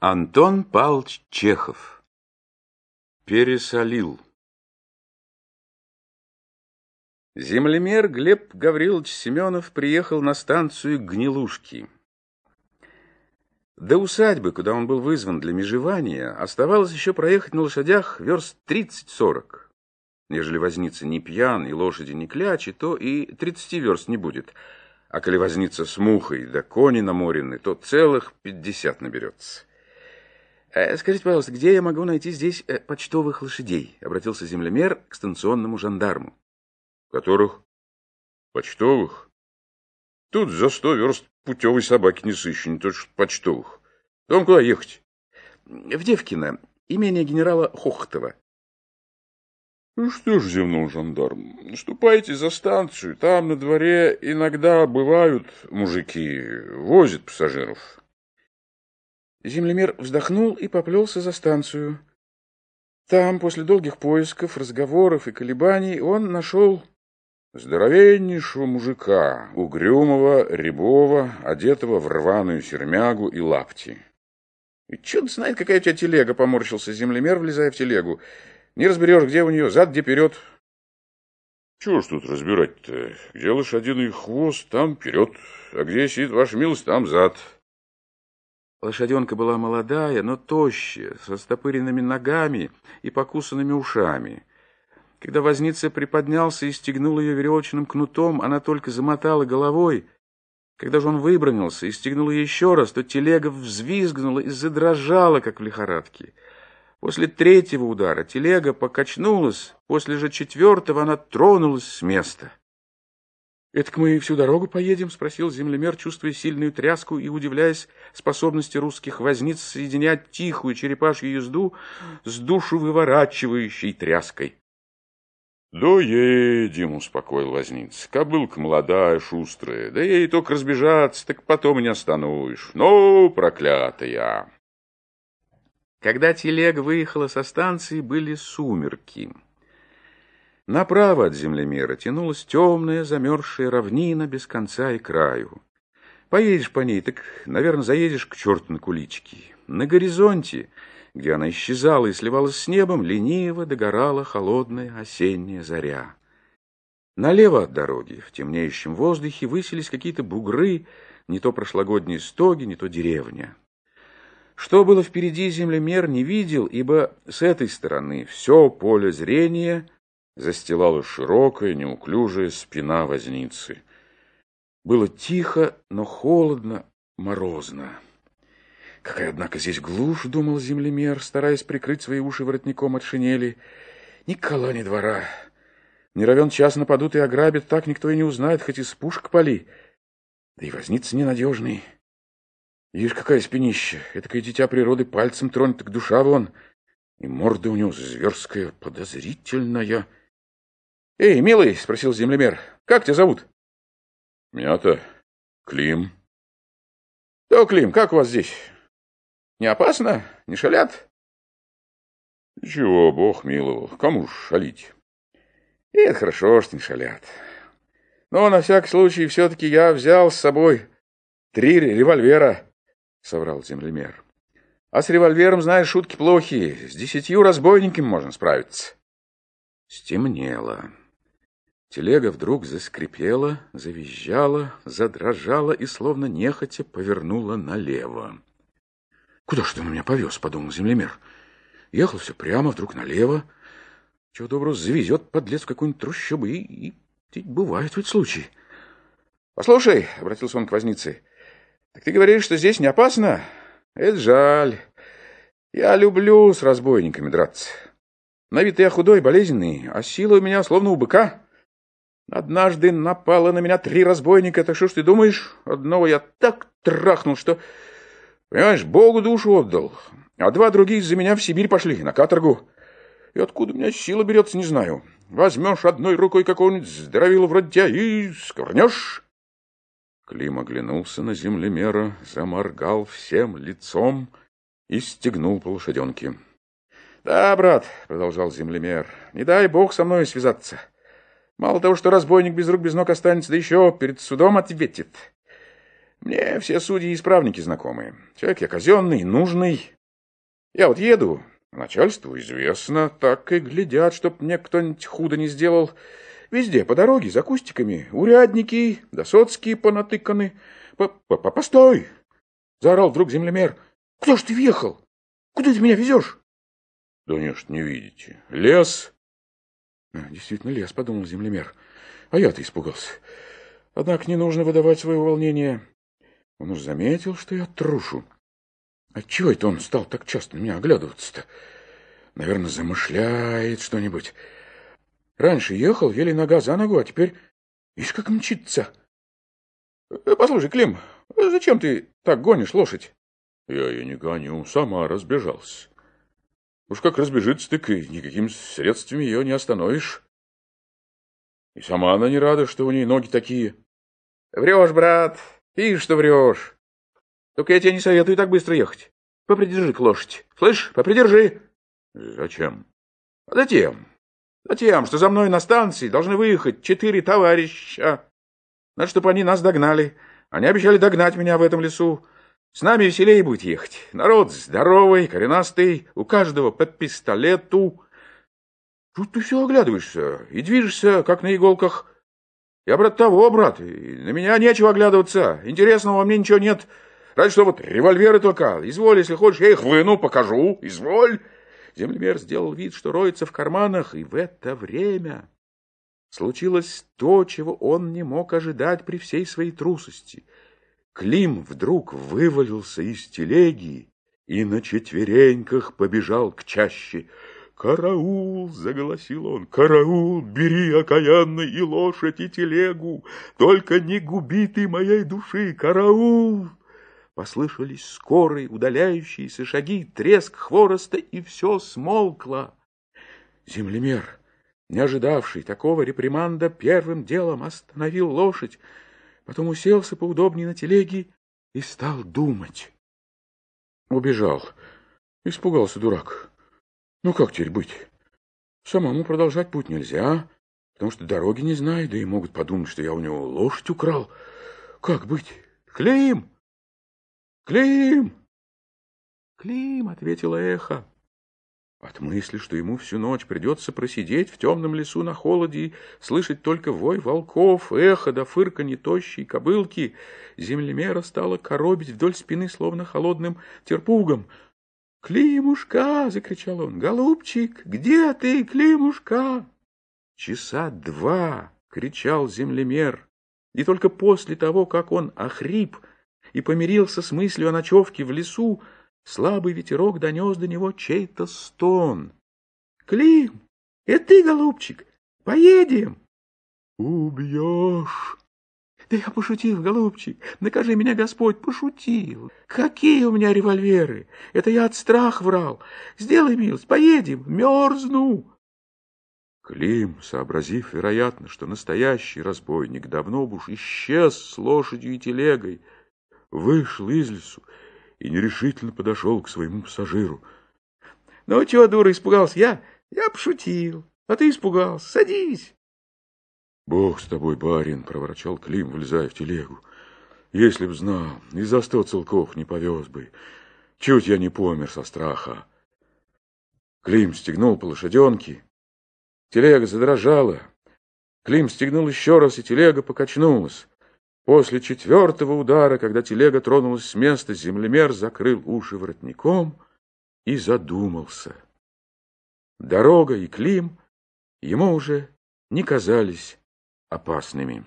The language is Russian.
Антон Павлович Чехов Пересолил Землемер Глеб Гаврилович Семенов приехал на станцию Гнилушки. До усадьбы, куда он был вызван для межевания, оставалось еще проехать на лошадях верст 30-40. Нежели возница не пьян и лошади не клячи, то и 30 верст не будет. А коли возница с мухой да кони наморены, то целых 50 наберется. Э, «Скажите, пожалуйста, где я могу найти здесь э, почтовых лошадей?» — обратился землемер к станционному жандарму. «Которых? Почтовых? Тут за сто верст путевой собаки не сыщу, не то что почтовых. Вам куда ехать?» «В Девкино, имение генерала Хохотова». «Ну что ж, зевнул жандарм, ступайте за станцию, там на дворе иногда бывают мужики, возят пассажиров». Землемер вздохнул и поплелся за станцию. Там, после долгих поисков, разговоров и колебаний, он нашел здоровеннейшего мужика, угрюмого, рябого, одетого в рваную сермягу и лапти. — И черт знает, какая у тебя телега, — поморщился землемер, влезая в телегу. — Не разберешь, где у нее, зад, где вперед. — Чего ж тут разбирать-то? Где лошадиный хвост, там вперед, а где сидит ваша милость, там зад. — Лошаденка была молодая, но тощая, со стопыренными ногами и покусанными ушами. Когда возница приподнялся и стегнул ее веревочным кнутом, она только замотала головой. Когда же он выбронился и стегнул ее еще раз, то телега взвизгнула и задрожала, как в лихорадке. После третьего удара телега покачнулась, после же четвертого она тронулась с места. «Это мы всю дорогу поедем?» — спросил землемер, чувствуя сильную тряску и удивляясь способности русских возниц соединять тихую черепашью езду с душу выворачивающей тряской. «Доедем», — успокоил возниц. «Кобылка молодая, шустрая, да ей только разбежаться, так потом не остановишь. Ну, проклятая!» Когда телега выехала со станции, были сумерки. Направо от землемера тянулась темная замерзшая равнина без конца и краю. Поедешь по ней, так, наверное, заедешь к черту на кулички. На горизонте, где она исчезала и сливалась с небом, лениво догорала холодная осенняя заря. Налево от дороги, в темнеющем воздухе, высились какие-то бугры, не то прошлогодние стоги, не то деревня. Что было впереди, землемер не видел, ибо с этой стороны все поле зрения — застилала широкая, неуклюжая спина возницы. Было тихо, но холодно, морозно. Какая, однако, здесь глушь, думал землемер, стараясь прикрыть свои уши воротником от шинели. Ни кола, ни двора. Не равен час нападут и ограбят, так никто и не узнает, хоть из пушек пали. Да и возница ненадежный. Видишь, какая спинища. Этакое дитя природы пальцем тронет, так душа вон. И морда у него зверская, подозрительная. «Эй, милый!» — спросил землемер. «Как тебя зовут?» «Меня-то Клим». «Да, Клим, как у вас здесь? Не опасно? Не шалят?» «Чего, бог миловал, кому ж шалить?» И «Это хорошо, что не шалят. Но на всякий случай все-таки я взял с собой три револьвера», — соврал землемер. «А с револьвером, знаешь, шутки плохие. С десятью разбойниками можно справиться». Стемнело. Телега вдруг заскрипела, завизжала, задрожала и, словно нехотя, повернула налево. «Куда ж ты на меня повез?» — подумал землемер. Ехал все прямо, вдруг налево. Чего доброго завезет подлец в какую-нибудь трущобу, и, и, и бывает ведь случай. «Послушай», — обратился он к вознице, — «так ты говоришь, что здесь не опасно? Это жаль. Я люблю с разбойниками драться. На вид я худой, болезненный, а сила у меня словно у быка». Однажды напало на меня три разбойника, так что ж ты думаешь? Одного я так трахнул, что, понимаешь, Богу душу отдал. А два других за меня в Сибирь пошли, на каторгу. И откуда у меня сила берется, не знаю. Возьмешь одной рукой какого-нибудь здоровила вроде тебя и скорнешь. Клим оглянулся на землемера, заморгал всем лицом и стегнул по лошаденке. — Да, брат, — продолжал землемер, — не дай бог со мной связаться. — Мало того, что разбойник без рук, без ног останется, да еще перед судом ответит. Мне все судьи и исправники знакомые. Человек я казенный, нужный. Я вот еду, начальству известно, так и глядят, чтоб мне кто-нибудь худо не сделал. Везде по дороге, за кустиками, урядники, досоцкие понатыканы. П -п -п Постой! Заорал вдруг землемер. Куда ж ты въехал? Куда ты меня везешь? Да нет, не видите. Лес. А, действительно лес, подумал землемер. А я-то испугался. Однако не нужно выдавать своего волнения. Он уж заметил, что я трушу. Отчего это он стал так часто на меня оглядываться-то? Наверное, замышляет что-нибудь. Раньше ехал, еле нога за ногу, а теперь... Видишь, как мчится. Э, послушай, Клим, зачем ты так гонишь лошадь? Я ее не гоню, сама разбежался. Уж как разбежится, так и никакими средствами ее не остановишь. И сама она не рада, что у ней ноги такие. Врешь, брат, видишь, что врешь. Только я тебе не советую так быстро ехать. Попридержи к лошадь. Слышь, попридержи. Зачем? Затем. Затем, что за мной на станции должны выехать четыре товарища. Надо, чтобы они нас догнали. Они обещали догнать меня в этом лесу. С нами веселее будет ехать. Народ здоровый, коренастый, у каждого по пистолету. Тут ты все оглядываешься и движешься, как на иголках. Я, брат, того, брат, и на меня нечего оглядываться. Интересного мне ничего нет. Разве что вот револьверы только. Изволь, если хочешь, я их выну, покажу. Изволь. Землемер сделал вид, что роется в карманах, и в это время случилось то, чего он не мог ожидать при всей своей трусости — Клим вдруг вывалился из телеги и на четвереньках побежал к чаще. «Караул!» — заголосил он. «Караул! Бери окаянно и лошадь, и телегу! Только не губи ты моей души! Караул!» Послышались скорые удаляющиеся шаги, треск хвороста, и все смолкло. Землемер, не ожидавший такого реприманда, первым делом остановил лошадь, потом уселся поудобнее на телеге и стал думать. Убежал. Испугался дурак. Ну как теперь быть? Самому продолжать путь нельзя, потому что дороги не знаю, да и могут подумать, что я у него лошадь украл. Как быть? Клим! Клим! Клим, ответила эхо. От мысли, что ему всю ночь придется просидеть в темном лесу на холоде и слышать только вой волков, эхо да фырканье тощей кобылки, землемера стала коробить вдоль спины, словно холодным терпугом. «Климушка!» — закричал он. «Голубчик, где ты, Климушка?» Часа два кричал землемер, и только после того, как он охрип и помирился с мыслью о ночевке в лесу, Слабый ветерок донес до него чей-то стон. — Клим, это ты, голубчик? Поедем? — Убьешь. — Да я пошутил, голубчик. Накажи меня, Господь, пошутил. Какие у меня револьверы? Это я от страха врал. Сделай милость, поедем. Мерзну. Клим, сообразив, вероятно, что настоящий разбойник давно уж исчез с лошадью и телегой, вышел из лесу и нерешительно подошел к своему пассажиру. — Ну, чего, дура, испугался? Я, я пошутил. А ты испугался. Садись. — Бог с тобой, барин, — проворчал Клим, влезая в телегу. — Если б знал, и за сто целков не повез бы. Чуть я не помер со страха. Клим стегнул по лошаденке. Телега задрожала. Клим стегнул еще раз, и телега покачнулась. После четвертого удара, когда телега тронулась с места, землемер закрыл уши воротником и задумался. Дорога и Клим ему уже не казались опасными.